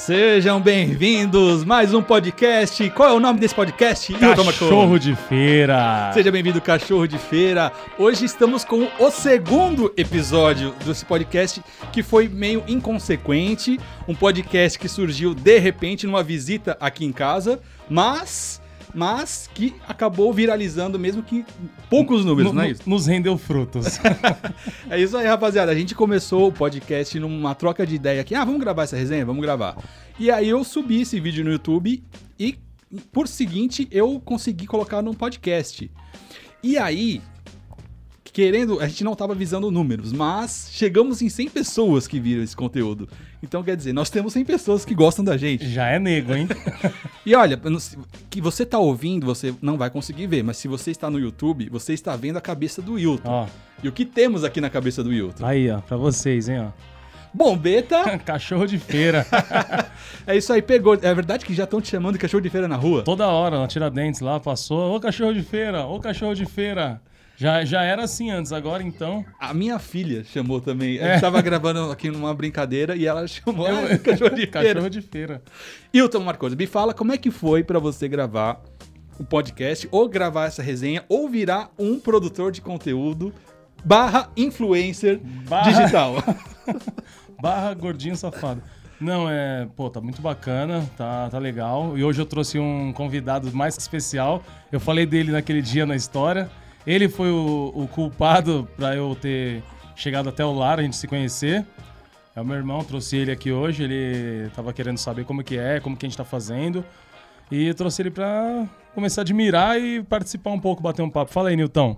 Sejam bem-vindos mais um podcast. Qual é o nome desse podcast? Cachorro de feira. Seja bem-vindo, Cachorro de Feira. Hoje estamos com o segundo episódio desse podcast que foi meio inconsequente, um podcast que surgiu de repente numa visita aqui em casa, mas mas que acabou viralizando mesmo que poucos números, No- não é isso? Nos rendeu frutos. É isso aí, rapaziada. A gente começou o podcast numa troca de ideia aqui. Ah, vamos gravar essa resenha? Vamos gravar. E aí eu subi esse vídeo no YouTube e, por seguinte, eu consegui colocar num podcast. E aí, querendo, a gente não estava visando números, mas chegamos em 100 pessoas que viram esse conteúdo. Então, quer dizer, nós temos 100 pessoas que gostam da gente. Já é nego, hein? E olha, que você tá ouvindo, você não vai conseguir ver, mas se você está no YouTube, você está vendo a cabeça do Wilton. ó, E o que temos aqui na cabeça do Wilton? aí, ó, pra vocês, hein, ó. Bombeta Cachorro de feira. É isso aí, pegou. É verdade que já estão te chamando de cachorro de feira na rua? Toda hora, na Tiradentes lá, passou. Ô, cachorro de feira, ô, cachorro de feira. Já, já era assim antes, agora então. A minha filha chamou também. A É. gente tava gravando aqui numa brincadeira e ela chamou Eu- ah, cachorro de feira. Cachorro de feira. Hilton Marcos, me fala como é que foi pra você gravar o podcast, ou gravar essa resenha, ou virar um produtor de conteúdo barra influencer Barra- digital. Barra gordinho safado. Não, é, pô, tá muito bacana, tá, tá legal. E hoje eu trouxe um convidado mais que especial. Eu falei dele naquele dia na história. Ele foi o, o culpado pra eu ter chegado até o lar, a gente se conhecer. É o meu irmão, trouxe ele aqui hoje. Ele tava querendo saber como que é, como que a gente tá fazendo. E trouxe ele pra começar a admirar e participar um pouco, bater um papo. Fala aí, Nilton.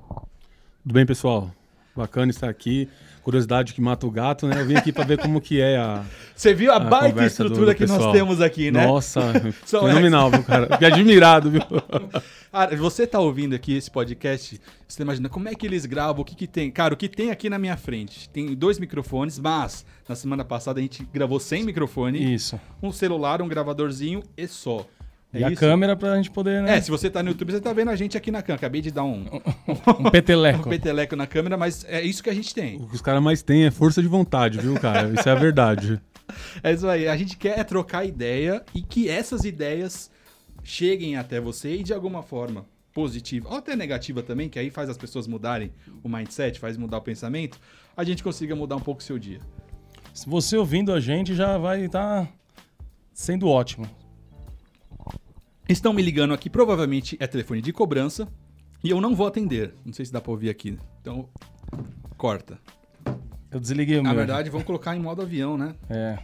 Tudo bem, pessoal? Bacana estar aqui. Curiosidade que mata o gato, né? Eu vim aqui para ver como que é a, Você viu a, a baita conversa do- estrutura do que nós temos aqui, né? Nossa, fenomenal, viu, cara? Fiquei admirado, viu? Cara, você tá ouvindo aqui esse podcast, você imagina como é que eles gravam, o que que tem? Cara, o que tem aqui na minha frente? Tem dois microfones, mas na semana passada a gente gravou sem microfone, Isso. um celular, um gravadorzinho e só. É e a isso? câmera pra gente poder, né? É, se você tá no YouTube, você tá vendo a gente aqui na câmera. Acabei de dar um, Um peteleco. um peteleco na câmera, mas é isso que a gente tem. O que os caras mais têm é força de vontade, viu, cara? Isso é a verdade. É isso aí. A gente quer é trocar ideia e que essas ideias cheguem até você e de alguma forma positiva, ou até negativa também, que aí faz as pessoas mudarem o mindset, faz mudar o pensamento, a gente consiga mudar um pouco o seu dia. Se você ouvindo a gente já vai estar sendo ótimo. Estão me ligando aqui, provavelmente é telefone de cobrança, e eu não vou atender. Não sei se dá pra ouvir aqui. Então, corta. Eu desliguei o Na meu. verdade, vamos colocar em modo avião, né? É.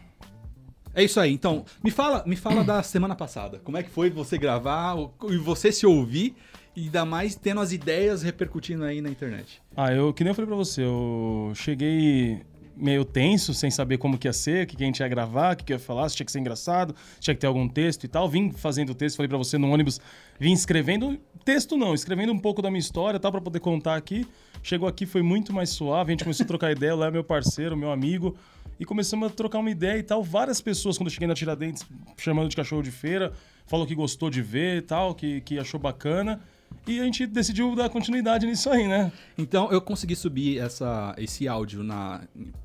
É isso aí. Então, me fala, me fala da semana passada. Como é que foi você gravar e você se ouvir e ainda mais tendo as ideias repercutindo aí na internet? Ah, eu, que nem eu falei pra você, eu cheguei meio tenso, sem saber como que ia ser, o que, que a gente ia gravar, o que, que ia falar, se tinha que ser engraçado, se tinha que ter algum texto e tal. Vim fazendo o texto, falei pra você no ônibus, vim escrevendo, texto não, escrevendo um pouco da minha história tal, pra poder contar aqui. Chegou aqui, foi muito mais suave, a gente começou a trocar ideia, lá é meu parceiro, meu amigo, e começamos a trocar uma ideia e tal. Várias pessoas, quando eu cheguei na Tiradentes, chamando de cachorro de feira, falou que gostou de ver e tal, que, que achou bacana. E a gente decidiu dar continuidade nisso aí, né? Então, eu consegui subir essa, esse áudio na,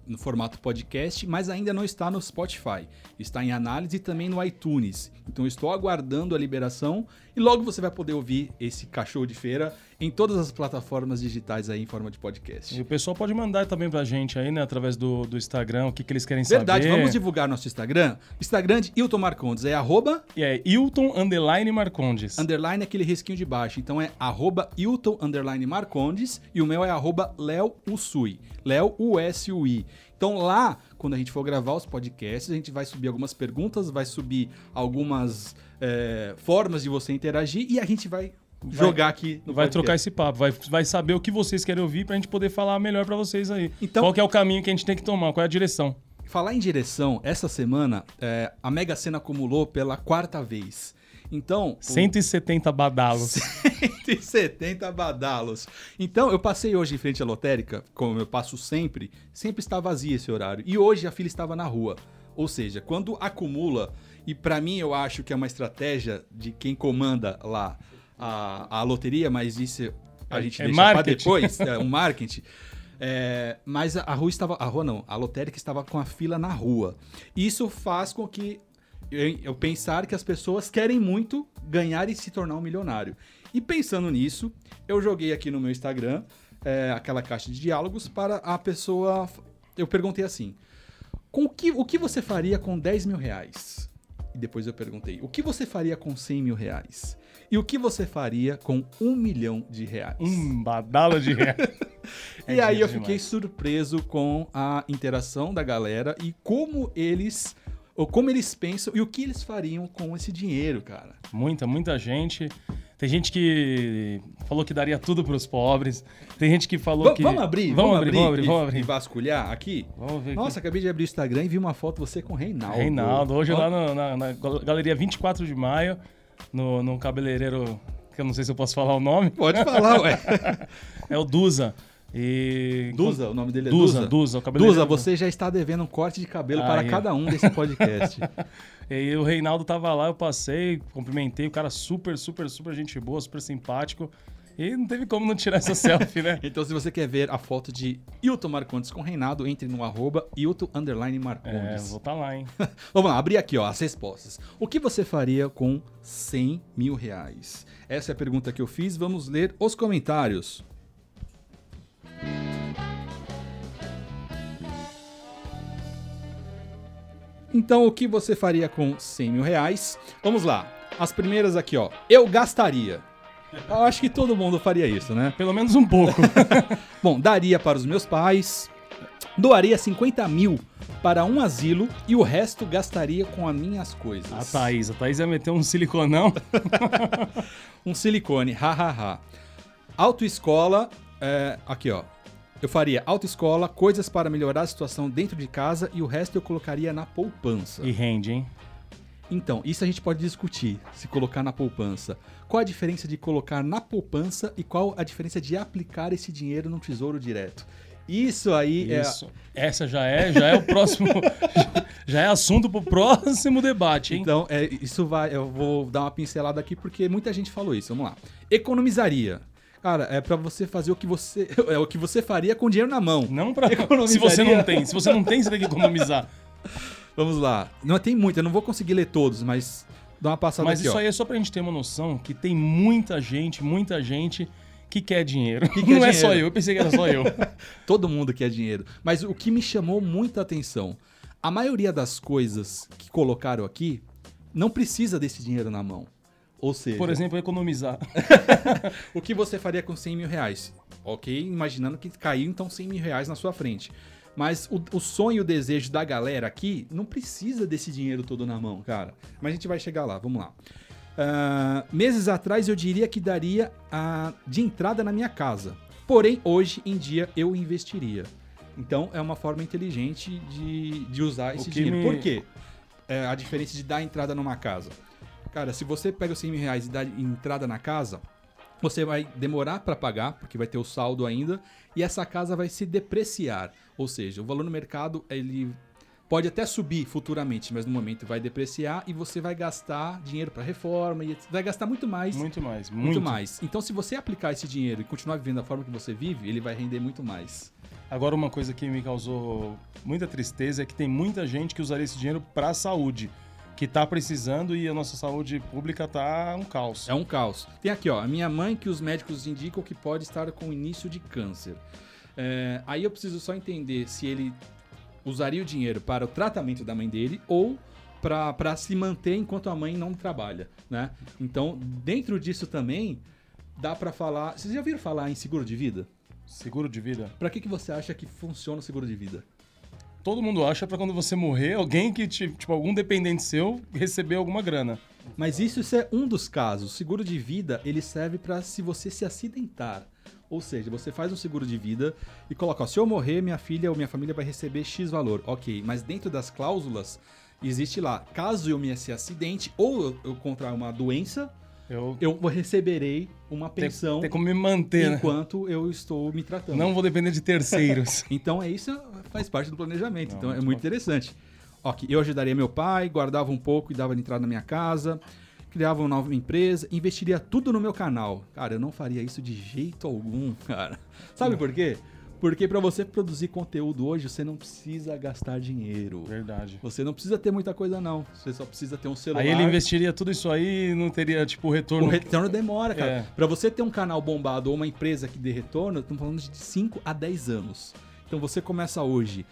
no formato podcast, mas ainda não está no Spotify. Está em análise e também no iTunes. Então, estou aguardando a liberação e logo você vai poder ouvir esse cachorro de feira em todas as plataformas digitais aí em forma de podcast. E o pessoal pode mandar também pra gente aí, né, através do, do Instagram, o que, que eles querem Verdade, saber. vamos divulgar nosso Instagram. Instagram de Hilton Marcondes é arroba E é Hilton Underline Marcondes. underline é aquele risquinho de baixo. Então é arroba Hilton underline Marcondes e o meu é arroba Léo Usui. Léo U-S-U-I. Então lá, quando a gente for gravar os podcasts, a gente vai subir algumas perguntas, vai subir algumas é, formas de você interagir e a gente vai, jogar aqui no vai podcast. trocar esse papo, vai, vai saber o que vocês querem ouvir pra gente poder falar melhor pra vocês aí. Então- Qual é o caminho que a gente tem que tomar, qual é a direção. Falar em direção, essa semana é, a Mega Sena acumulou pela quarta vez. Então, o- 170 badalos. 170 badalos. Então, eu passei hoje em frente à lotérica, como eu passo sempre, sempre está vazio esse horário. E hoje a fila estava na rua. Ou seja, quando acumula, e pra mim eu acho que é uma estratégia de quem comanda lá a, a loteria, mas isso a É- gente é deixa pra marketing. depois, é um marketing. É, mas a rua estava. A rua não, a lotérica estava com a fila na rua. Isso faz com que eu, eu pensar que as pessoas querem muito ganhar e se tornar um milionário. E pensando nisso, eu joguei aqui no meu Instagram é, aquela caixa de diálogos para a pessoa. Eu perguntei assim: com o, que, o que você faria com 10 mil reais? E depois eu perguntei: o que você faria com 100 mil reais? E o que você faria com um milhão de reais? Um badalo de reais. e É aí eu demais. fiquei surpreso com a interação da galera e como eles. Ou como eles pensam e o que eles fariam com esse dinheiro, cara. Muita, muita gente. Tem gente que falou que daria tudo pros pobres. Tem gente que falou Va- que. Vamos abrir, Vamos abrir, vamos abrir, e, vamos e abrir. vasculhar aqui? Vamos ver Nossa, acabei de abrir o Instagram e vi uma foto você com o Reinaldo. Reinaldo, hoje Ó, lá no- na, na Galeria 24 de Maio, no, no cabeleireiro, que eu não sei se eu posso falar o nome, Pode falar, ué. é o Duza. E... Duza, o nome dele é Duza, Duza. Duza, o cabeleireiro. Duza, você já está devendo um corte de cabelo para Aí. cada um desse podcast. E o Reinaldo tava lá, eu passei, cumprimentei, o cara super, super, super gente boa, super simpático. E não teve como não tirar essa selfie, né? então, se você quer ver a foto de Hilton Marcondes com Reinaldo, entre no arroba Hilton underline É, Marcondes. vou tá lá, hein? Vamos lá, abrir aqui ó, as respostas. O que você faria com 100 mil reais? Essa é a pergunta que eu fiz. Vamos ler os comentários. Então, o que você faria com 100 mil reais? Vamos lá. As primeiras aqui, ó. Eu gastaria. Eu acho que todo mundo faria isso, né? Pelo menos um pouco. Bom, daria para os meus pais, doaria 50 mil para um asilo e o resto gastaria com as minhas coisas. A Thaís, a Thaís ia meter um siliconão. Um silicone, hahaha. Autoescola, é, aqui ó. Eu faria autoescola, coisas para melhorar a situação dentro de casa e o resto eu colocaria na poupança. E rende, hein? Então, isso a gente pode discutir, se colocar na poupança. Qual a diferença de colocar na poupança e qual a diferença de aplicar esse dinheiro no tesouro direto? Isso aí é. Isso. Essa já é, já é o próximo. já é assunto pro próximo debate, hein? Então, é, isso vai. Eu vou dar uma pincelada aqui porque muita gente falou isso. Vamos lá. Economizaria. Cara, é pra você fazer o que você. É o que você faria com dinheiro na mão. Não pra. Economizaria. Se você não tem. Se você não tem, você tem que economizar. Vamos lá. Não tem muito, eu não vou conseguir ler todos, mas dá uma passada Mas aqui, isso ó. aí é só pra gente ter uma noção que tem muita gente, muita gente que quer dinheiro. quer não é dinheiro. só eu, eu pensei que era só eu. Todo mundo quer dinheiro. Mas o que me chamou muita atenção, a maioria das coisas que colocaram aqui não precisa desse dinheiro na mão. Ou seja, Por exemplo, economizar. o que você faria com 100 mil reais? Ok, imaginando que caiu então 100 mil reais na sua frente. Mas o, o sonho e o desejo da galera aqui não precisa desse dinheiro todo na mão, cara. Mas a gente vai chegar lá, vamos lá. Ah, meses atrás eu diria que daria a, de entrada na minha casa. Porém, hoje em dia eu investiria. Então é uma forma inteligente de, de usar esse dinheiro. me- Por quê? É, a diferença de dar entrada numa casa. Cara, se você pega os 100 mil reais e dá entrada na casa, você vai demorar para pagar, porque vai ter o saldo ainda, e essa casa vai se depreciar. Ou seja, o valor no mercado ele pode até subir futuramente, mas no momento vai depreciar e você vai gastar dinheiro para reforma e vai gastar muito mais. Muito mais, muito muito, mais. Então, se você aplicar esse dinheiro e continuar vivendo da forma que você vive, ele vai render muito mais. Agora, uma coisa que me causou muita tristeza é que tem muita gente que usaria esse dinheiro pra saúde, que tá precisando e a nossa saúde pública tá um caos. É um caos. Tem aqui, ó, a minha mãe que os médicos indicam que pode estar com início de câncer. É, aí eu preciso só entender se ele usaria o dinheiro para o tratamento da mãe dele ou para se manter enquanto a mãe não trabalha, né? Então, dentro disso também, dá para falar... Vocês já ouviram falar em seguro de vida? Seguro de vida. Para que, que você acha que funciona o seguro de vida? Todo mundo acha pra quando você morrer, alguém que, te- tipo, algum dependente seu receber alguma grana. Mas isso, isso é um dos casos. O seguro de vida, ele serve para se você se acidentar. Ou seja, você faz um seguro de vida e coloca, ó, se eu morrer, minha filha ou minha família vai receber X valor. Ok, mas dentro das cláusulas, existe lá, caso eu me acidente ou eu, eu contrair uma doença, Eu eu receberei uma pensão tenho como me manter, né? enquanto eu estou me tratando. Não vou depender de terceiros. Então, é isso faz parte do planejamento. Não, então, é muito muito bom. interessante. Ok, eu ajudaria meu pai, guardava um pouco e dava entrada na minha casa, criava uma nova empresa, investiria tudo no meu canal. Cara, eu não faria isso de jeito algum, cara. Sabe por quê? Porque pra você produzir conteúdo hoje, você não precisa gastar dinheiro. Verdade. Você não precisa ter muita coisa, não. Você só precisa ter um celular. Aí ele investiria tudo isso aí e não teria, tipo, retorno. O retorno demora, cara. É. Pra você ter um canal bombado ou uma empresa que dê retorno, estamos falando de 5 a 10 anos. Então você começa hoje.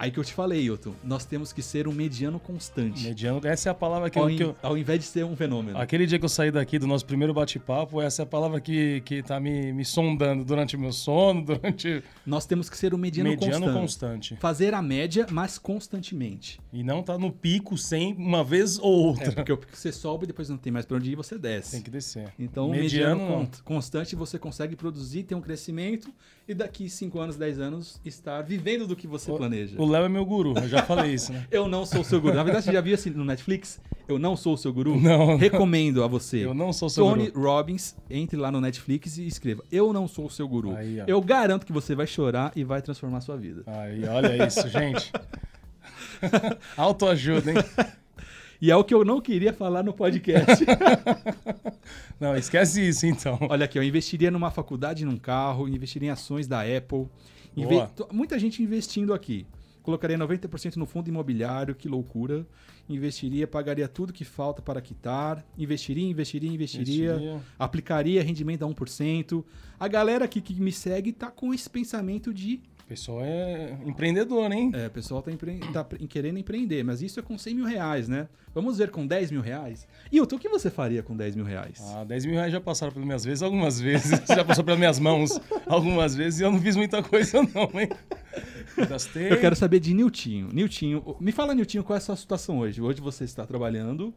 Aí que eu te falei, Hilton, nós temos que ser um mediano constante. Mediano, essa é a palavra que, eu, Ao, in- que eu- ao invés de ser um fenômeno. Aquele dia que eu saí daqui do nosso primeiro bate-papo, essa é a palavra que, que tá me, me sondando durante o meu sono, durante. Nós temos que ser um mediano, mediano constante. constante. Fazer a média, mas constantemente. E não tá no pico sem uma vez ou outra. É, porque o que você sobe, depois não tem mais pra onde ir, você desce. Tem que descer. Então, mediano, mediano, con- constante, você consegue produzir, ter um crescimento e daqui 5 anos, 10 anos, estar vivendo do que você planeja. O Léo é meu guru, eu já falei isso, né? Eu não sou seu guru. Na verdade, você já viu assim no Netflix? Eu não sou o seu guru? Não, não. Recomendo a você. Eu não sou seu Tony guru. Robbins, entre lá no Netflix e escreva. Eu não sou o seu guru. Aí. Eu garanto que você vai chorar e vai transformar a sua vida. Aí, olha isso, gente. Autoajuda, hein? E é o que eu não queria falar no podcast. Não, esquece isso então. Olha aqui, eu investiria numa faculdade, num carro, investiria em ações da Apple. Inve- Muita gente investindo aqui. Colocaria 90% no fundo imobiliário, que loucura. Investiria, pagaria tudo que falta para quitar. Investiria, investiria, investiria. Investiria. Aplicaria rendimento a 1%. A galera aqui que me segue tá com esse pensamento de. O pessoal é empreendedor, hein? É, o pessoal tá, empre- tá querendo empreender, mas isso é com 100 mil reais, né? Vamos ver com 10 mil reais. E o que você faria com 10 mil reais? Ah, 10 mil reais já passaram pelas minhas vezes algumas vezes. já passou pelas minhas mãos algumas vezes e eu não fiz muita coisa, não, hein? Gastei. Eu quero saber de Niltinho. Niltinho, me fala, Niltinho, qual é a sua situação hoje? Hoje você está trabalhando.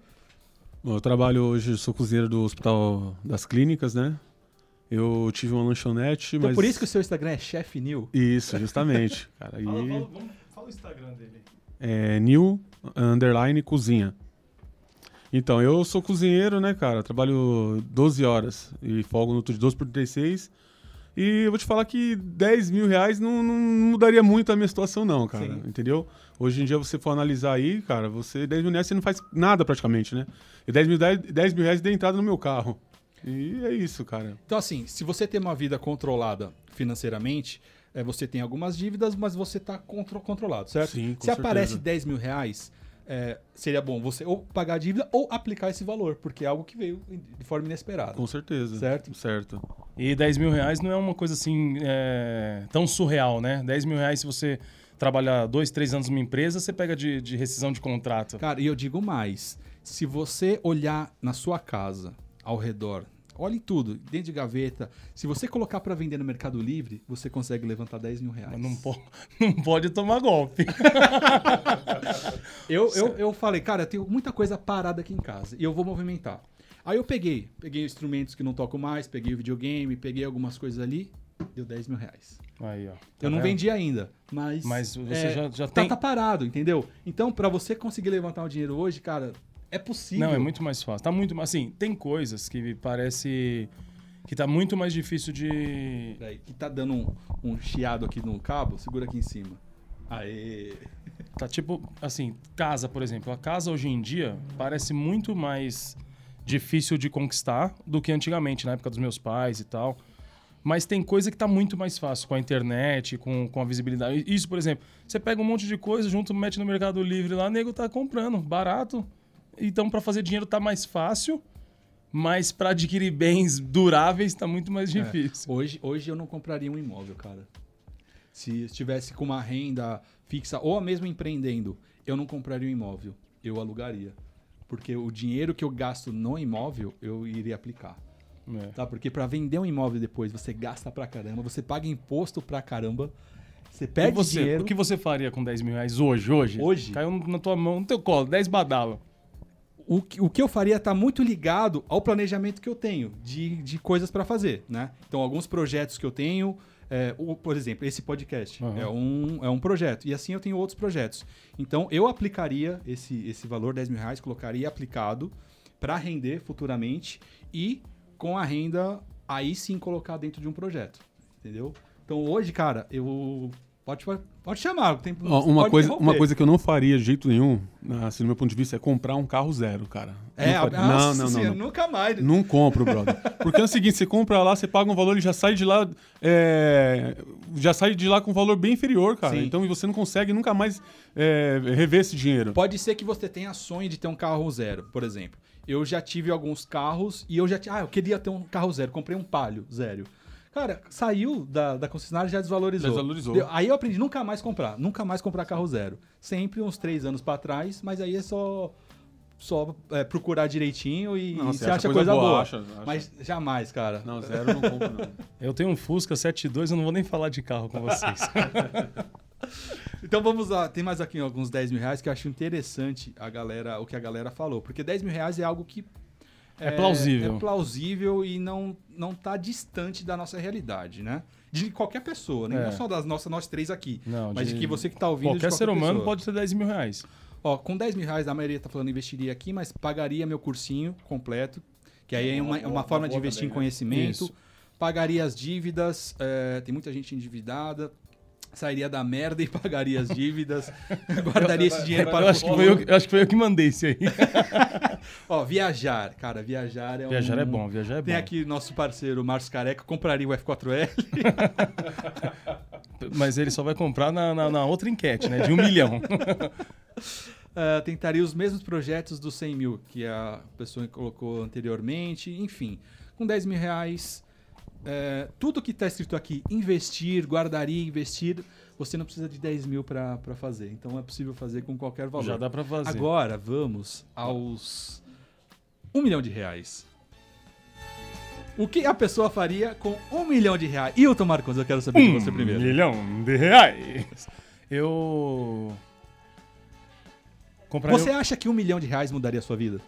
Bom, eu trabalho hoje, sou cozinheiro do Hospital das Clínicas, né? Eu tive uma lanchonete, Então mas... por isso que o seu Instagram é Chef Nil. Isso, justamente. Cara, e Fala, fala, vamos- fala o Instagram dele. é new underline cozinha. Então, eu sou cozinheiro, né, cara? Trabalho 12 horas e folgo no de 12 por 36. E eu vou te falar que 10 mil reais não, não mudaria muito a minha situação, não, cara. Sim. Entendeu? Hoje em dia, você for analisar aí, cara, você 10 mil reais você não faz nada praticamente, né? E 10 mil, 10 mil reais de entrada no meu carro. E é isso, cara. Então, assim, se você tem uma vida controlada financeiramente, é, você tem algumas dívidas, mas você está contro controlado, certo? Sim, com se aparece certeza. 10 mil reais, é, seria bom você ou pagar a dívida ou aplicar esse valor, porque é algo que veio de forma inesperada. Com certeza. Certo. Certo. E 10 mil reais não é uma coisa assim é, tão surreal, né? 10 mil reais, se você trabalhar dois, três anos numa empresa, você pega de, de rescisão de contrato. Cara, e eu digo mais: se você olhar na sua casa, ao redor, olhe tudo, dentro de gaveta, se você colocar para vender no Mercado Livre, você consegue levantar 10 mil reais. Mas não, po- não pode tomar golpe. Eu, eu, eu falei, cara, eu tenho muita coisa parada aqui em casa e eu vou movimentar. Aí eu peguei, peguei instrumentos que não toco mais, peguei o videogame, peguei algumas coisas ali, deu 10 mil reais. Aí, ó. Tá eu não vendo? vendi ainda, mas. Mas você é, já, já tá, tem. tá parado, entendeu? Então, pra você conseguir levantar um dinheiro hoje, cara, é possível. Não, é muito mais fácil. Tá muito mais. Assim, tem coisas que parece que tá muito mais difícil de. Peraí, que tá dando um, um chiado aqui no cabo, segura aqui em cima. Aê! Tá tipo, assim, casa, por exemplo. A casa hoje em dia parece muito mais difícil de conquistar do que antigamente, na época dos meus pais e tal. Mas tem coisa que tá muito mais fácil com a internet, com, com a visibilidade. Isso, por exemplo, você pega um monte de coisa, junto, mete no Mercado Livre lá, nego tá comprando, barato. Então, para fazer dinheiro tá mais fácil, mas para adquirir bens duráveis tá muito mais difícil. Hoje, hoje eu não compraria um imóvel, cara. Se estivesse com uma renda fixa ou mesmo empreendendo, eu não compraria um imóvel. Eu alugaria. Porque o dinheiro que eu gasto no imóvel, eu iria aplicar. É. Tá? Porque para vender um imóvel depois, você gasta pra caramba, você paga imposto pra caramba, você perde você, dinheiro. o que você faria com 10 mil reais hoje? Hoje? Hoje? Caiu na tua mão, no teu colo, 10 badalo. O, que- o que eu faria está muito ligado ao planejamento que eu tenho de, de coisas para fazer, né? Então, alguns projetos que eu tenho, é, o- por exemplo, esse podcast Aham. é, um, é um projeto. E assim eu tenho outros projetos. Então, eu aplicaria esse, esse valor, 10 mil reais, colocaria aplicado para render futuramente e com a renda, aí sim colocar dentro de um projeto. Entendeu? Então, hoje, cara, eu... Pode, pode chamar. Tem, uma, pode coisa, uma coisa que eu não faria de jeito nenhum assim, no meu ponto de vista, é comprar um carro zero, cara. É, não, nossa não, não, não, senhora, não. nunca mais. Não compro, brother. Porque é o seguinte, você compra lá, você paga um valor, ele já sai de lá. é, já sai de lá com um valor bem inferior, cara. Sim. Então você não consegue nunca mais é, rever esse dinheiro. Pode ser que você tenha sonho de ter um carro zero, por exemplo. Eu já tive alguns carros e eu já tinha. Ah, eu queria ter um carro zero. Comprei um palio zero. Cara, saiu da, da concessionária já desvalorizou. Desvalorizou. Deu- Aí eu aprendi nunca mais comprar. Nunca mais comprar carro zero. Sempre uns três anos pra trás, mas aí é só. Só é, procurar direitinho e Não, você acha, coisa, boa. acha- acha- Mas jamais, cara. Não, zero eu não compro, não. Eu tenho um Fusca 72, eu não vou nem falar de carro com vocês. Então vamos lá, tem mais aqui alguns 10 mil reais que eu acho interessante a galera, o que a galera falou. Porque 10 mil reais é algo que É plausível. É plausível e não, não tá distante da nossa realidade, né? De qualquer pessoa, né? É. não só das nossas, nós três aqui. Não, mas de de- que você que tá ouvindo. de Qualquer ser humano pessoa. pode ter 10 mil reais. Ó, com 10 mil reais, a maioria tá falando investiria aqui, mas pagaria meu cursinho completo, que aí é uma, é uma forma de investir em conhecimento. Isso. Pagaria as dívidas, é, tem muita gente endividada. Sairia da merda e pagaria as dívidas. guardaria esse dinheiro para Eu o acho, que foi eu, eu acho que foi eu que mandei isso aí. Ó, viajar. Cara, viajar é um... Viajar é bom, viajar é bom. Tem aqui nosso parceiro Márcio Careca, compraria o F4L. Mas ele só vai comprar na, na, na outra enquete, né? De um milhão. Ah, tentaria os mesmos projetos dos 100 mil que a pessoa colocou anteriormente. Enfim, com 10 mil reais, é, tudo que está escrito aqui, investir, guardaria, investir, você não precisa de 10 mil para fazer. Então é possível fazer com qualquer valor. Já dá pra fazer. Agora vamos aos 1 milhão de reais. O que a pessoa faria com 1 milhão de reais? Hilton Marcos, eu quero saber de você primeiro. Um milhão de reais. Eu. Compraria. Você acha que 1 milhão de reais mudaria a sua vida?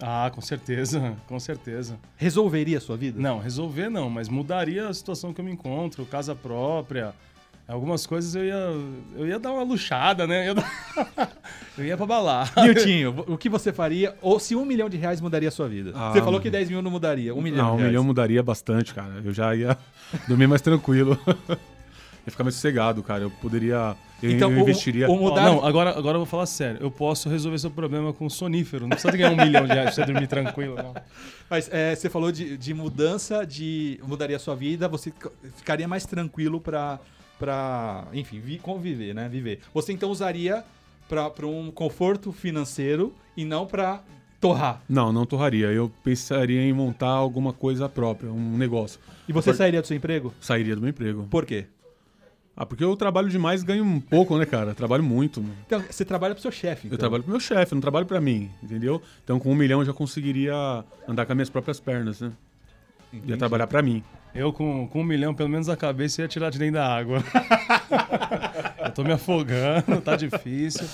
Ah, com certeza, com certeza. Resolveria a sua vida? Não, resolver não, mas mudaria a situação que eu me encontro, casa própria. Algumas coisas eu ia, eu ia dar uma luxada, né? Eu ia, dar- eu ia pra balada. Niltinho, o que você faria? Ou se um milhão de reais mudaria a sua vida? Ah, você falou que 10 mil não mudaria. Um milhão Não, de um reais. milhão mudaria bastante, cara. Eu já ia dormir mais tranquilo. Ia ficar mais sossegado, cara. Eu poderia. Eu, Então, eu o- investiria. o- Ó, mudar- não, agora, agora eu vou falar sério. Eu posso resolver seu problema com sonífero. Não precisa ganhar um milhão de reais pra você dormir tranquilo, não. Mas é, você falou de, de mudança, de mudaria a sua vida, você ficaria mais tranquilo pra, pra enfim, vi- conviver, né? Viver. Você então usaria pra, pra um conforto financeiro e não pra torrar. Não, não torraria. Eu pensaria em montar alguma coisa própria, um negócio. E você Por- sairia do seu emprego? Sairia do meu emprego. Por quê? Ah, porque eu trabalho demais e ganho um pouco, né, cara? Trabalho muito. mano. Então, você trabalha pro seu chefe. Eu então. trabalho pro meu chefe, não trabalho pra mim, entendeu? Então com um milhão eu já conseguiria andar com as minhas próprias pernas, né? Entendi. Ia trabalhar pra mim. Eu com, com um milhão, pelo menos a cabeça, ia tirar de dentro da água. eu tô me afogando, tá difícil.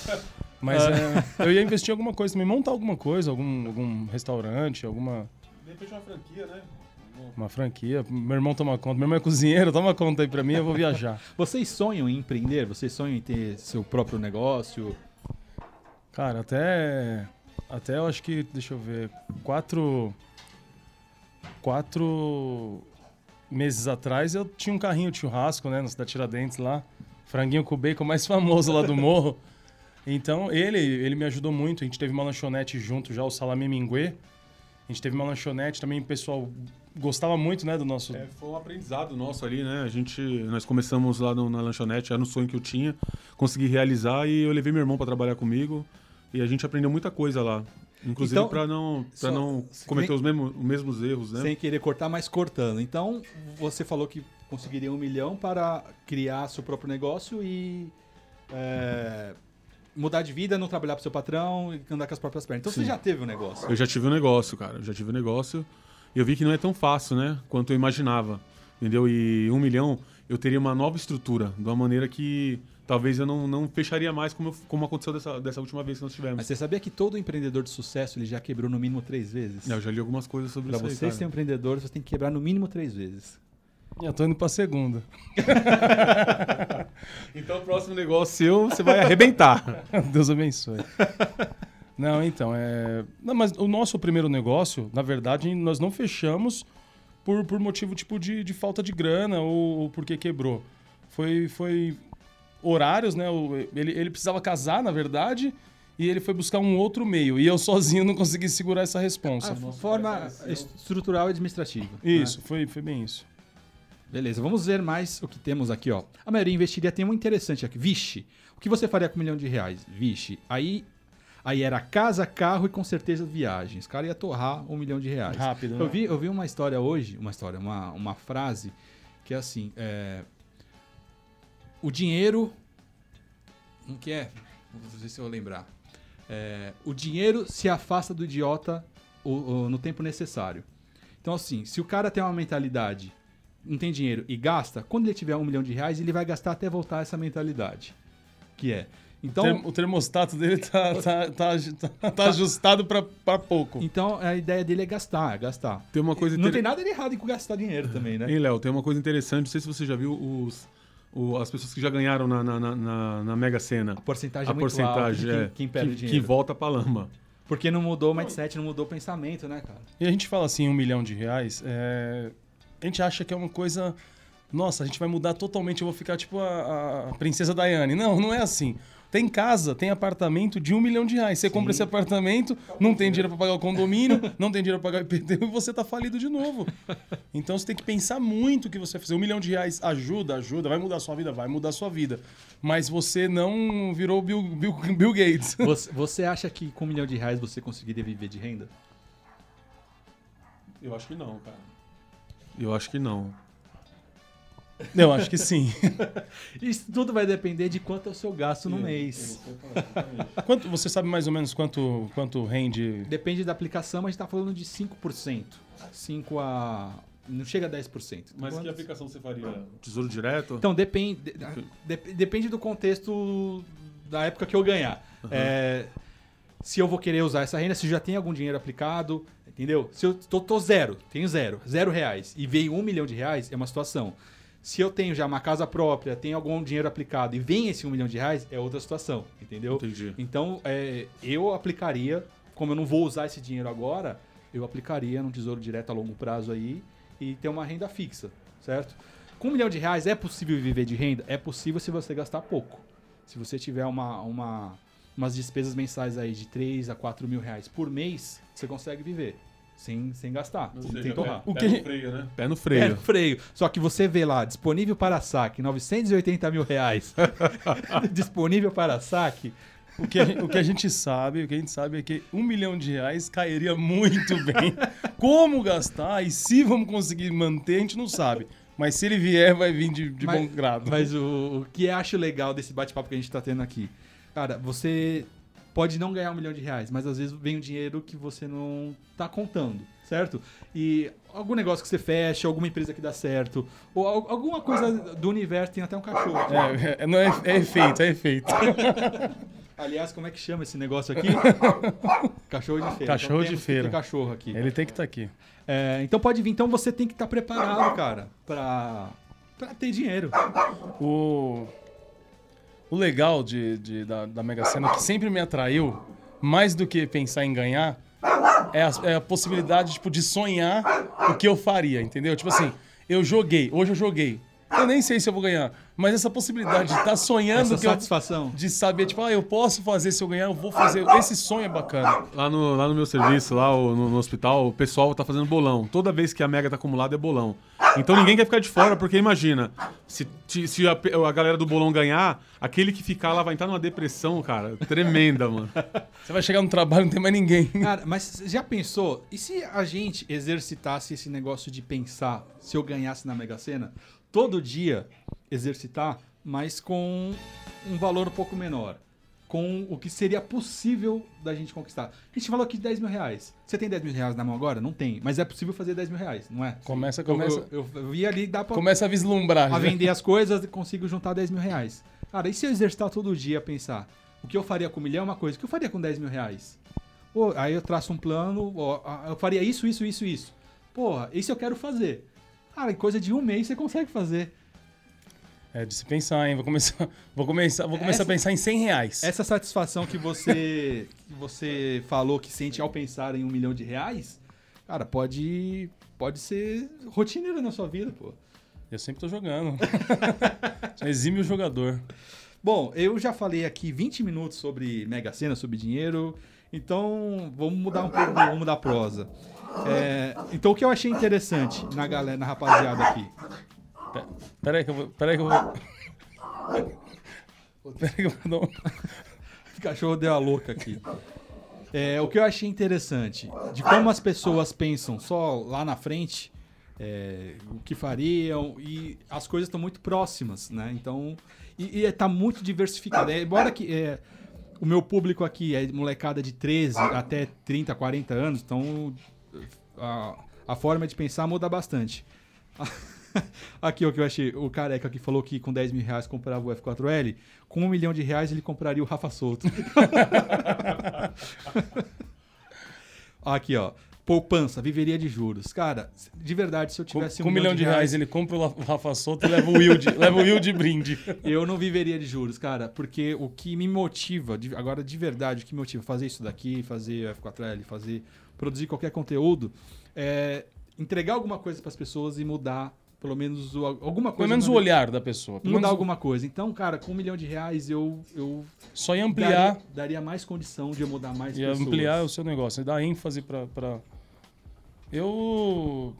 Mas é, eu ia investir em alguma coisa também, montar alguma coisa, algum, algum restaurante, alguma De repente uma franquia, né? Uma franquia. Meu irmão toma conta. Meu irmão é cozinheiro, toma conta aí pra mim, eu vou viajar. Vocês sonham em empreender? Vocês sonham em ter seu próprio negócio? Cara, até. Até eu acho que. Deixa eu ver. Quatro. Quatro meses atrás eu tinha um carrinho de churrasco, né? Na cidade Tiradentes lá. Franguinho com bacon mais famoso lá do morro. Então, ele, ele me ajudou muito. A gente teve uma lanchonete junto já, o Salame Minguê. A gente teve uma lanchonete também, o pessoal gostava muito, né, do nosso. É, foi um aprendizado nosso ali, né? A gente, nós começamos lá no- na lanchonete, era um sonho que eu tinha, consegui realizar e eu levei meu irmão pra trabalhar comigo e a gente aprendeu muita coisa lá. Inclusive Então, pra não, só- pra não se cometer vem- os mesmos, os mesmos erros, né? Sem querer cortar, mas cortando. Então, você falou que conseguiria um milhão para criar seu próprio negócio e é, mudar de vida, não trabalhar pro seu patrão e andar com as próprias pernas. Então, você Sim. já teve um negócio. Eu já tive um negócio, cara. Eu já tive um negócio. Eu vi que não é tão fácil, né? Quanto eu imaginava. Entendeu? E um milhão, eu teria uma nova estrutura. De uma maneira que talvez eu não, não fecharia mais como, eu- como aconteceu dessa, dessa última vez que nós tivemos. Mas você sabia que todo empreendedor de sucesso ele já quebrou no mínimo três vezes? Eu já li algumas coisas sobre Para isso aí, você cara. ser um empreendedor, você tem que quebrar no mínimo três vezes. Eu tô indo pra segunda. Então o próximo negócio seu, você vai arrebentar. Deus abençoe. Não, então, é. Não, mas o nosso primeiro negócio, na verdade, nós não fechamos por, por motivo tipo de, de falta de grana ou, ou porque quebrou. Foi, foi horários, né? Ele, ele precisava casar, na verdade, e ele foi buscar um outro meio. E eu sozinho não consegui segurar essa responsa. A forma estrutural e administrativa. Isso, né? foi, foi bem isso. Beleza, vamos ver mais o que temos aqui, ó. A maioria investiria, tem um interessante aqui. Vixe, o que você faria com um milhão de reais? Vixe, aí, aí era casa, carro e com certeza viagens. O cara ia torrar um milhão de reais. Rápido, Eu né? vi, eu vi uma história hoje, uma história, uma, uma frase que é assim: é, o dinheiro. Como que é? Não sei se eu vou lembrar. É, o dinheiro se afasta do idiota o- o- no tempo necessário. Então, assim, se o cara tem uma mentalidade, não tem dinheiro e gasta, quando ele tiver um milhão de reais, ele vai gastar até voltar essa mentalidade. Que é. Então, o termostato dele tá, tá, tá, tá- tá ajustado pra, pra pouco. então a ideia dele é gastar, é gastar. Tem uma coisa Não inter- tem nada de errado em gastar dinheiro também, né? Hein, Léo, tem uma coisa interessante, não sei se você já viu os, o- as pessoas que já ganharam na, na, na- na- Mega Sena. A porcentagem A é muito porcentagem alta de é quem, quem perde que, dinheiro. que volta pra lama. Porque não mudou o mindset, não mudou o pensamento, né, cara? E a gente fala assim, um milhão de reais, é, a gente acha que é uma coisa. Nossa, a gente vai mudar totalmente, eu vou ficar tipo a, a princesa Diane. Não, não é assim. Tem casa, tem apartamento de um milhão de reais. Você compra esse apartamento, não tem dinheiro para pagar o condomínio, não tem dinheiro para pagar o IPTU e você tá falido de novo. Então você tem que pensar muito o que você vai fazer. Um milhão de reais ajuda, ajuda, vai mudar a sua vida, vai mudar a sua vida. Mas você não virou Bill, Bill, Bill Gates. Você, você acha que com um milhão de reais você conseguiria viver de renda? Eu acho que não, cara. Eu acho que não. Eu acho que sim. Isso tudo vai depender de quanto é o seu gasto no mês. Quanto, você sabe mais ou menos quanto, quanto rende Depende da aplicação, mas a gente tá falando de 5%. 5 a. Não chega a 10%. Mas que Quantos? aplicação você faria? Tesouro direto? Então, depende, de- depende do contexto da época que eu ganhar. É, se eu vou querer usar essa renda, se já tem algum dinheiro aplicado, entendeu? Se eu tô, tô zero, tenho zero, zero reais, e veio um milhão de reais, é uma situação. Se eu tenho já uma casa própria, tenho algum dinheiro aplicado e vem esse um milhão de reais, é outra situação, entendeu? Entendi. Então, é, eu aplicaria, como eu não vou usar esse dinheiro agora, eu aplicaria num tesouro direto a longo prazo aí e ter uma renda fixa, certo? Com um milhão de reais é possível viver de renda? É possível se você gastar pouco. Se você tiver uma, uma, umas despesas mensais aí de 3 a 4 mil reais por mês, você consegue viver. Sem, sem gastar, sem torrar. O Pé que- no freio, né? Pé no É, freio. no freio. Só que você vê lá, disponível para saque, 980 mil reais. disponível para saque. O que, o que a gente sabe, o que a gente sabe é que um milhão de reais cairia muito bem. Como gastar e se vamos conseguir manter, a gente não sabe. Mas se ele vier, vai vir de, de bom grado. Mas o, o que eu acho legal desse bate-papo que a gente tá tendo aqui, cara, você pode não ganhar um milhão de reais, mas às vezes vem um dinheiro que você não tá contando, certo? E algum negócio que você fecha, alguma empresa que dá certo, ou al- alguma coisa do universo, tem até um cachorro. É, é, não é, é efeito, é efeito. Aliás, como é que chama esse negócio aqui? cachorro de feira. Cachorro de temos que feira. cachorro aqui. Ele tem que estar aqui. É, então pode vir. Então você tem que estar preparado, cara, pra ter dinheiro. O, o legal de, de- da, da Mega Sena, que sempre me atraiu, mais do que pensar em ganhar, é a, é a possibilidade tipo, de sonhar o que eu faria, entendeu? Tipo assim, eu joguei, hoje eu joguei. Eu nem sei se eu vou ganhar, mas essa possibilidade de estar sonhando Essa que eu, satisfação. de saber, tipo, ah, eu posso fazer, se eu ganhar, eu vou fazer. Esse sonho é bacana. Lá no, lá no meu serviço, lá no, no hospital, o pessoal tá fazendo bolão. Toda vez que a mega tá acumulada é bolão. Então ninguém quer ficar de fora, porque imagina, se, se a, a galera do bolão ganhar, aquele que ficar lá vai entrar numa depressão, cara, tremenda, mano. Você vai chegar no trabalho e não tem mais ninguém. Cara, mas já pensou? E se a gente exercitasse esse negócio de pensar se eu ganhasse na Mega Sena? Todo dia exercitar, mas com um valor um pouco menor. Com o que seria possível da gente conquistar. A gente falou aqui de 10 mil reais. Você tem 10 mil reais na mão agora? Não tem. Mas é possível fazer 10 mil reais, não é? Começa, começa, eu, eu, eu vi ali, dá pra, começa a vislumbrar. a vender as coisas e consigo juntar 10 mil reais. Cara, e se eu exercitar todo dia, pensar o que eu faria com um milhão é uma coisa, o que eu faria com 10 mil reais? Pô, aí eu traço um plano, ó, ah, eu faria isso, isso, isso, isso. Porra, isso eu quero fazer. Cara, em coisa de um mês você consegue fazer. É de se pensar, hein? Vou começar, vou começar, vou começar Essa- a pensar em 100 reais. Essa satisfação que você, que você falou que sente ao pensar em um milhão de reais, cara, pode, pode ser rotineira na sua vida, pô. Eu sempre tô jogando. Sou exímio jogador. Bom, eu já falei aqui 20 minutos sobre Mega Sena, sobre dinheiro. Então, vamos mudar um pouco, vamos mudar a prosa. É, então, o que eu achei interessante na galera, na rapaziada aqui. Pe- Pera aí que eu vou. Pera aí que eu vou. Pera aí que eu vou dar um- O cachorro deu a louca aqui. É, o que eu achei interessante, de como as pessoas pensam só lá na frente, é, o que fariam, e as coisas estão muito próximas, né? Então, e, e tá muito diversificado. É, embora que é, o meu público aqui é molecada de 13 até 30, 40 anos, então a, a forma de pensar muda bastante. Aqui o que eu achei, o careca que falou que com 10 mil reais comprava o F4L, com um milhão de reais ele compraria o Rafa Souto. Aqui, ó. Poupança, viveria de juros. Cara, de verdade, se eu tivesse com um milhão de reais, ele compra o o Rafa Souto e leva o Will de, leva o Will de brinde. Eu não viveria de juros, cara, porque o que me motiva, agora de verdade, o que me motiva fazer isso daqui, fazer F4L, fazer produzir qualquer conteúdo, é entregar alguma coisa para as pessoas e mudar pelo menos o- alguma coisa. Pelo menos o olhar da pessoa. Mudar menos alguma coisa. Então, cara, com um milhão de reais eu, eu Só ia ampliar, daria, daria mais condição de eu mudar mais ia pessoas. ampliar o seu negócio, dar ênfase pra, pra... Eu...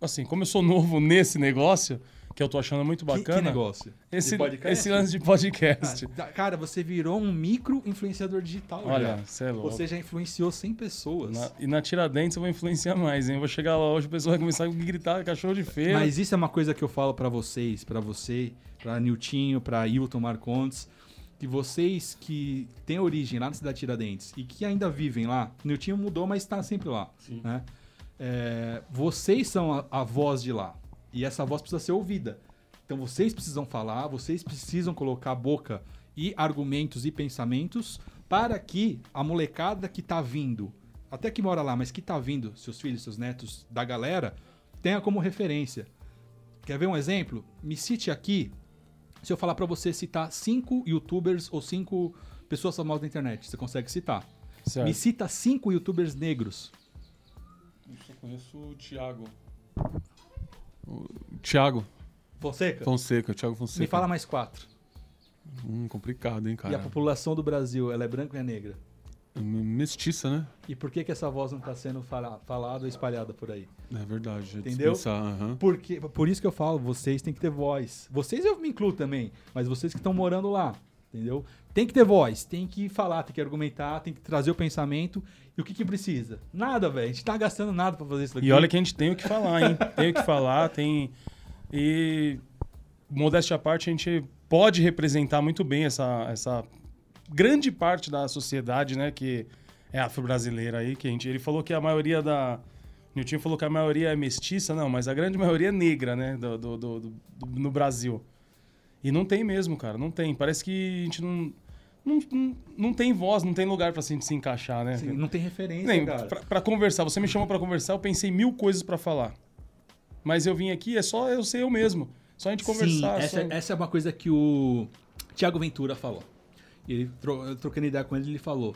Assim, como eu sou novo nesse negócio, que eu tô achando muito Que- bacana... Que, negócio? Esse, esse lance de podcast. Ah, cara, você virou um micro influenciador digital. Olha, você é louco. Você já influenciou 100 pessoas. Na- e na Tiradentes eu vou influenciar mais, hein? Eu vou chegar lá hoje, o pessoal vai começar a gritar cachorro de feira. Mas isso é uma coisa que eu falo pra vocês, pra você, pra Niltinho, pra Hilton Marcondes, que vocês que têm origem lá na cidade de Tiradentes e que ainda vivem lá, Niltinho mudou, mas está sempre lá, né? É, vocês são a, a voz de lá e essa voz precisa ser ouvida. Então vocês precisam falar, vocês precisam colocar a boca e argumentos e pensamentos para que a molecada que tá vindo, até que mora lá, mas que tá vindo, seus filhos, seus netos, da galera, tenha como referência. Quer ver um exemplo? Me cite aqui, se eu falar pra você citar cinco youtubers ou cinco pessoas famosas da internet, você consegue citar. Certo. Me cita cinco youtubers negros. Eu só conheço o Thiago. Thiago Fonseca? Fonseca, Thiago Fonseca. Me fala mais quatro. Hum, complicado, hein, E cara. a população do Brasil, ela é branca ou é negra? Mestiça, né? E por que, que essa voz não tá sendo fala- falada ou espalhada por aí? É verdade. é Entendeu? Porque, por isso que eu falo, vocês têm que ter voz. Vocês eu me incluo também, mas vocês que estão morando lá, entendeu? Tem que ter voz, tem que falar, tem que argumentar, tem que trazer o pensamento. E o que que precisa? Nada, velho. A gente tá gastando nada pra fazer isso aqui. E olha que a gente tem o que falar, hein? Tem o que falar, tem. E. Modéstia à parte, a gente pode representar muito bem essa, essa grande parte da sociedade, né? Que é afro-brasileira aí, que a gente. Ele falou que a maioria da. Nilton falou que a maioria é mestiça, não, mas a grande maioria é negra, né? Do- do- do- do- no Brasil. E não tem mesmo, cara, não tem. Parece que a gente não. Não, não, não tem voz, não tem lugar pra se encaixar, né? Assim, não tem referência, Nem, cara. pra, pra conversar, você me chamou pra conversar, eu pensei mil coisas pra falar. Mas eu vim aqui, é só eu ser eu mesmo. Só a gente conversar. Sim, só- essa, essa é uma coisa que o Tiago Ventura falou. E ele eu trocando ideia com ele, ele falou: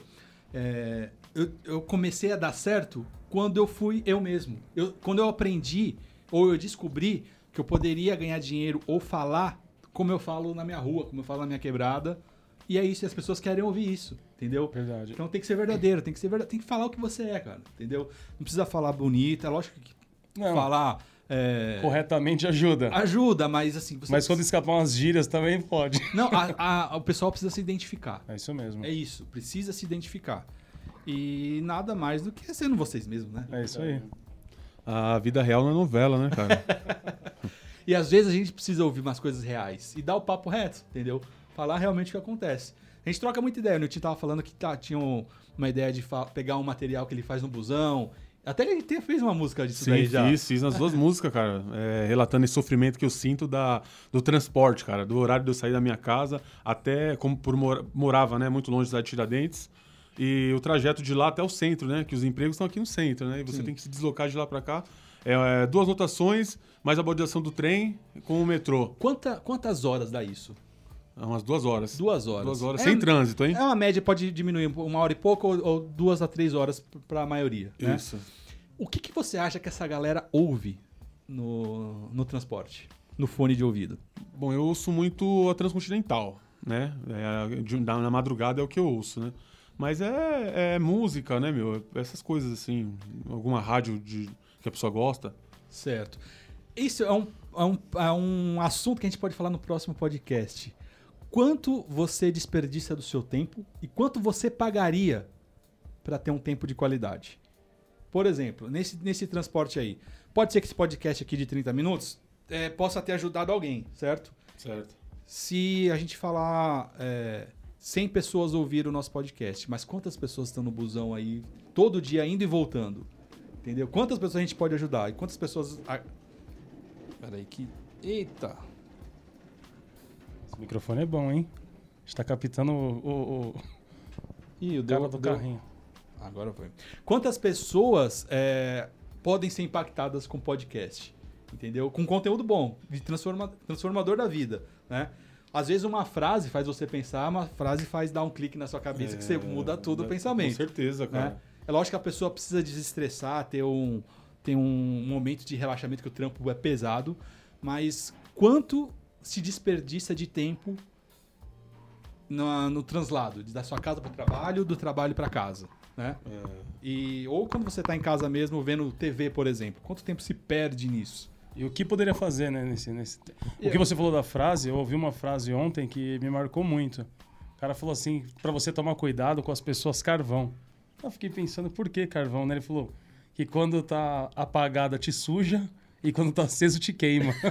é, eu, eu comecei a dar certo quando eu fui eu mesmo. Eu, quando eu aprendi ou eu descobri que eu poderia ganhar dinheiro ou falar como eu falo na minha rua, como eu falo na minha quebrada. E é isso, e as pessoas querem ouvir isso, entendeu? Verdade. Então tem que ser verdadeiro, tem que ser verdade, tem que falar o que você é, cara, entendeu? Não precisa falar bonita, é lógico que Não, falar é, corretamente ajuda. ajuda, mas assim, você Mas quando escapar umas gírias também pode. não, a- a- o pessoal precisa se identificar. É isso mesmo. É isso, precisa se identificar. E nada mais do que sendo vocês mesmos, né? É isso aí. A vida real não é novela, né, cara? E às vezes a gente precisa ouvir umas coisas reais e dar o papo reto, entendeu? Falar realmente o que acontece. A gente troca muita ideia. O Nilton tava falando que tá, tinha um- uma ideia de pegar um material que ele faz no busão. Até ele te- fez uma música disso Sim, daí já. fiz, fiz nas duas músicas, cara. é, relatando esse sofrimento que eu sinto da, do transporte, cara. Do horário de eu sair da minha casa até, como por mor- morava, né, muito longe da Tiradentes. E o trajeto de lá até o centro, né? Que os empregos estão aqui no centro, né? E você Sim. tem que se deslocar de lá pra cá. É, é, duas lotações, mais a baldeação do trem com o metrô. Quanta- quantas horas dá isso? É umas duas horas. Duas horas. Duas horas. É- Sem trânsito, hein? É uma média, pode diminuir uma hora e pouco ou, ou duas a três horas para a maioria. né? Isso. O que, que você acha que essa galera ouve no, no transporte? No fone de ouvido? Bom, eu ouço muito a Transcontinental. né? É, de- na, madrugada é o que eu ouço, né? Mas é, é música, né, meu? Essas coisas assim, alguma rádio de, que a pessoa gosta. Certo. Isso é um, é, um, é um assunto que a gente pode falar no próximo podcast. Quanto você desperdiça do seu tempo e quanto você pagaria para ter um tempo de qualidade? Por exemplo, nesse, nesse transporte aí, pode ser que esse podcast aqui de 30 minutos é, possa ter ajudado alguém, certo? Certo. Se a gente falar é, 100 pessoas ouviram o nosso podcast, mas quantas pessoas estão no busão aí todo dia indo e voltando? Entendeu? Quantas pessoas a gente pode ajudar? E quantas pessoas. A- Peraí, que. Eita! Esse microfone é bom, hein? A gente tá captando o, o, o Ih, o deu- do deu- carrinho. Agora foi. Quantas pessoas é, podem ser impactadas com podcast? Entendeu? Com conteúdo bom, de transforma, transformador da vida, né? Às vezes uma frase faz você pensar, uma frase faz dar um clique na sua cabeça que você muda tudo o Com pensamento. certeza, cara. né? É lógico que a pessoa precisa desestressar, ter um, ter um momento de relaxamento que o trampo é pesado, mas quanto se desperdiça de tempo na- no translado, de da sua casa para o trabalho, do trabalho para casa, né? É, E, ou quando você está em casa mesmo vendo TV, por exemplo, quanto tempo se perde nisso? E o que poderia fazer, né? Nesse, nesse... O que você falou da frase, eu ouvi uma frase ontem que me marcou muito. O cara falou assim, pra você tomar cuidado com as pessoas carvão. Eu fiquei pensando, por que carvão, né? Ele falou que quando tá apagada te suja e quando tá aceso te queima.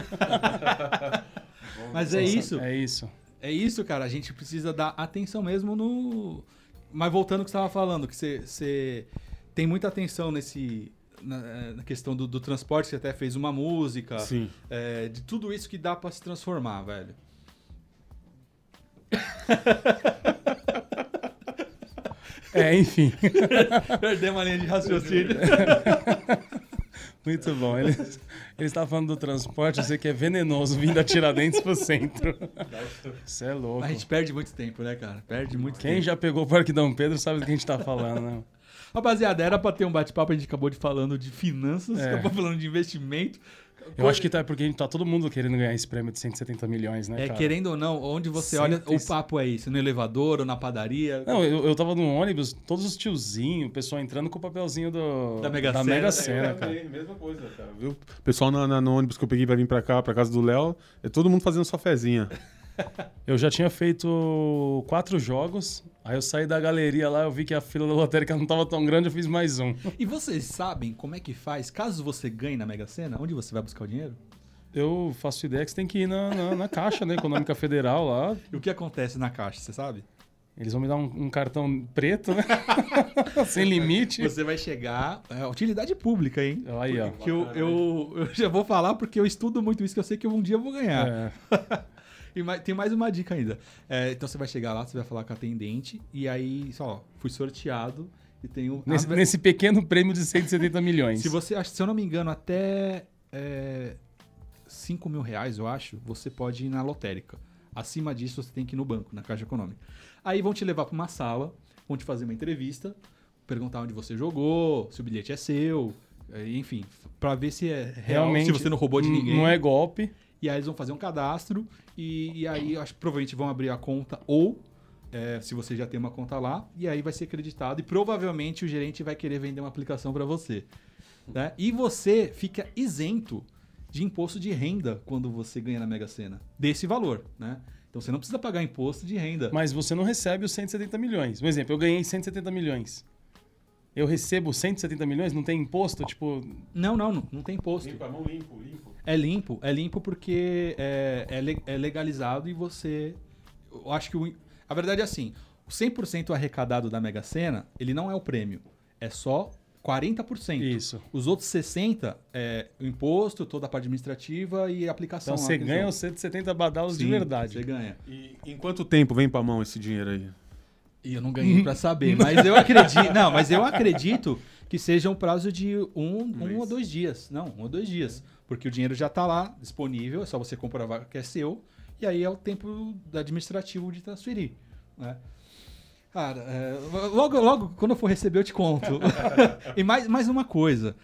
Mas é isso, É isso. é isso, cara. A gente precisa dar atenção mesmo no. Mas voltando ao que você estava falando, que você, você tem muita atenção nesse. Na, na questão do, do transporte, você até fez uma música. Sim. É, de tudo isso que dá pra se transformar, velho. É, enfim. Perdemos a linha de raciocínio. Muito bom. Ele, ele estava falando do transporte, eu sei que é venenoso vindo a Tiradentes pro centro. Isso é louco. a gente perde muito tempo, né, cara? Perde muito Quem tempo. já pegou o Parque Dom Pedro sabe do que a gente tá falando, né? Rapaziada, era pra ter um bate-papo, a gente acabou de falando de finanças, É. acabou falando de investimento. Eu acho que tá porque a gente tá todo mundo querendo ganhar esse prêmio de 170 milhões, né, É, cara? querendo ou não, onde você olha, Cento e- o papo é isso, no elevador ou na padaria. Não, eu, eu tava no ônibus, todos os tiozinhos, o pessoal entrando com o papelzinho do, Da Mega Sena. Mega É, Sena, eu cara. também, mesma coisa, cara. Viu? O pessoal na, na- no ônibus que eu peguei pra vir pra cá, pra casa do Léo, é todo mundo fazendo sua fezinha. Eu já tinha feito quatro jogos, aí eu saí da galeria lá, eu vi que a fila da lotérica não tava tão grande, eu fiz mais um. E vocês sabem como é que faz, caso você ganhe na Mega Sena, onde você vai buscar o dinheiro? Eu faço ideia que você tem que ir na, na, na Caixa, né, Econômica Federal lá. E o que acontece na caixa, você sabe? Eles vão me dar um, um cartão preto, né? Sem limite. Você vai chegar. É utilidade pública, hein? Aí, ó. Que eu, eu, eu já vou falar porque eu estudo muito isso, que eu sei que um dia eu vou ganhar. É. E mais- tem mais uma dica ainda. É, então você vai chegar lá, você vai falar com a atendente, e aí, só, fui sorteado e tenho. Nesse, a- nesse pequeno prêmio de 170 milhões. Se você, se eu não me engano, até é, 5 mil reais, eu acho, você pode ir na lotérica. Acima disso, você tem que ir no banco, na Caixa Econômica. Aí vão te levar para uma sala, vão te fazer uma entrevista, perguntar onde você jogou, se o bilhete é seu, é, enfim, para ver se é real, Realmente, se você não roubou de ninguém. Não é golpe. E aí eles vão fazer um cadastro e, e aí acho que provavelmente vão abrir a conta ou é, se você já tem uma conta lá e aí vai ser acreditado e provavelmente o gerente vai querer vender uma aplicação para você. né? E você fica isento de imposto de renda quando você ganha na Mega Sena desse valor, né? Então você não precisa pagar imposto de renda. Mas você não recebe os 170 milhões. Um exemplo, eu ganhei 170 milhões. Eu recebo 170 milhões, não tem imposto? Tipo, Não, não, não, não tem imposto. Limpa mão, limpo, limpo. É limpo, é limpo porque é, é é legalizado e você. Eu acho que o. A verdade é assim: o 100% arrecadado da Mega Sena, ele não é o prêmio. É só 40%. isso. Os outros 60% é o imposto, toda a parte administrativa e a aplicação. Então você ganha os 170 badalos de Sim, verdade. Você ganha. E em quanto tempo vem pra mão esse dinheiro aí? E eu não ganhei pra saber, mas eu acredito. Não, mas eu acredito que seja um prazo de um, um mês. ou dois dias. Não, um ou dois dias. Porque o dinheiro já tá lá disponível, é só você comprovar que é seu. E aí é o tempo administrativo de transferir. Né? Cara, é, logo, logo, quando eu for receber, eu te conto. e mais, mais uma coisa.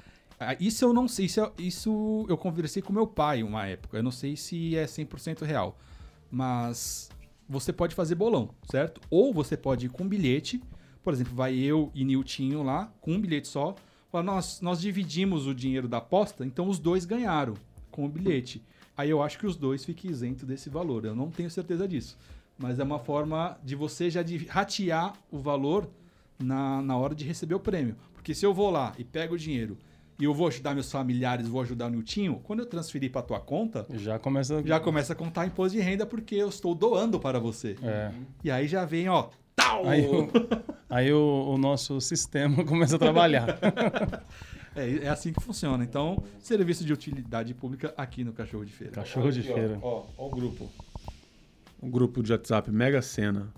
Isso eu não sei, isso, isso eu conversei com meu pai uma época. Eu não sei se é 100% real. Mas você pode fazer bolão, certo? Ou você pode ir com bilhete, por exemplo, vai eu e Niltinho lá, com um bilhete só, nós, nós dividimos o dinheiro da aposta, então os dois ganharam com o bilhete. Aí eu acho que os dois fiquem isentos desse valor. Eu não tenho certeza disso. Mas é uma forma de você já de ratear o valor na, na hora de receber o prêmio. Porque se eu vou lá e pego o dinheiro e eu vou ajudar meus familiares, vou ajudar o Niltinho, quando eu transferir para tua conta, Já começa. já começa a contar imposto de renda porque eu estou doando para você. É. E aí já vem, ó, tal! Aí, o, aí o, o nosso sistema começa a trabalhar. É, é assim que funciona. Então, serviço de utilidade pública aqui no Cachorro de Feira. Cachorro de Aqui, ó, feira. Ó, ó o grupo. Um grupo de WhatsApp Mega Sena.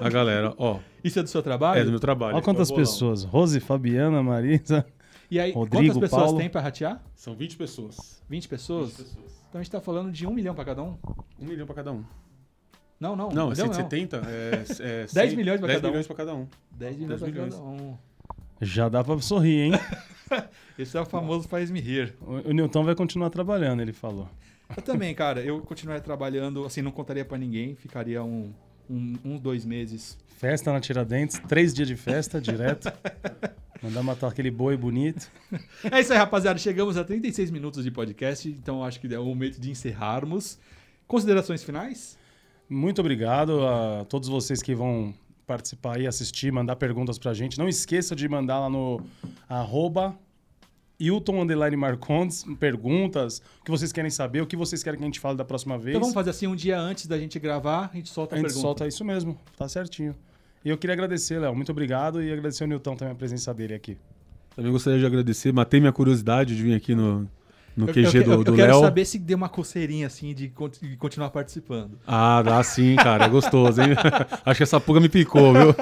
A galera, ó, Isso é do seu trabalho? é do meu trabalho. Olha quantas bolão. pessoas. Rose, Fabiana, Marisa. E aí, Rodrigo, quantas pessoas Paulo. tem para ratear? São 20 pessoas. 20 pessoas? 20 pessoas. Então a gente tá falando de um milhão para cada um? Um milhão pra cada um. Não, não. Não, é milhão 170. É, é 10 milhões pra 10 cada um. milhões pra cada um. 10 milhões 10 para cada um. Já dá pra sorrir, hein? Esse é o famoso faz-me rir. O, o Newton vai continuar trabalhando, ele falou. Eu também, cara, eu continuaria trabalhando, assim, não contaria para ninguém, ficaria um, um, uns dois meses. Festa na Tiradentes, três dias de festa direto. Mandar matar aquele boi bonito. É isso aí, rapaziada. Chegamos a 36 minutos de podcast, então acho que é o momento de encerrarmos. Considerações finais? Muito obrigado a todos vocês que vão participar e assistir, mandar perguntas pra gente. Não esqueça de mandar lá no arroba Hilton Underline Marcondes, perguntas, o que vocês querem saber, o que vocês querem que a gente fale da próxima vez. Então vamos fazer assim, um dia antes da gente gravar, a gente solta a a, gente pergunta. solta isso mesmo, tá certinho. E eu queria agradecer, Léo, muito obrigado e agradecer ao Newton também a presença dele aqui. Também gostaria de agradecer, matei minha curiosidade de vir aqui no, no Eu, QG eu, do eu, do eu quero Léo. saber se deu uma coceirinha assim de, de continuar participando. Ah, dá sim, cara. É gostoso, hein? Acho que essa pulga me picou, viu?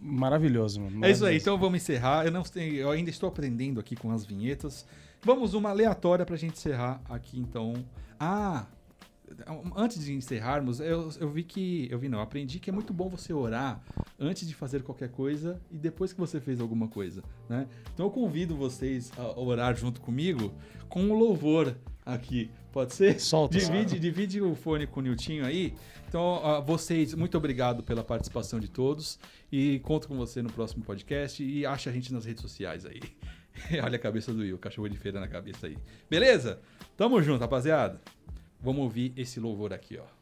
Maravilhoso, mano. É isso aí, maravilhoso. então vamos encerrar. Eu, não eu ainda estou aprendendo aqui com as vinhetas. Vamos uma aleatória pra gente encerrar aqui, então. Ah, antes de encerrarmos, eu, eu vi que. Eu vi não, aprendi que é muito bom você orar antes de fazer qualquer coisa e depois que você fez alguma coisa, né? Então eu convido vocês a orar junto comigo com um louvor aqui. Pode ser? Solta, Divide, divide o fone com o Niltinho aí. Então, ah, vocês, muito obrigado pela participação de todos. E conto com você no próximo podcast. E acha a gente nas redes sociais aí. Olha a cabeça do Will, cachorro de feira na cabeça aí. Beleza? Tamo junto, rapaziada. Vamos ouvir esse louvor aqui, ó.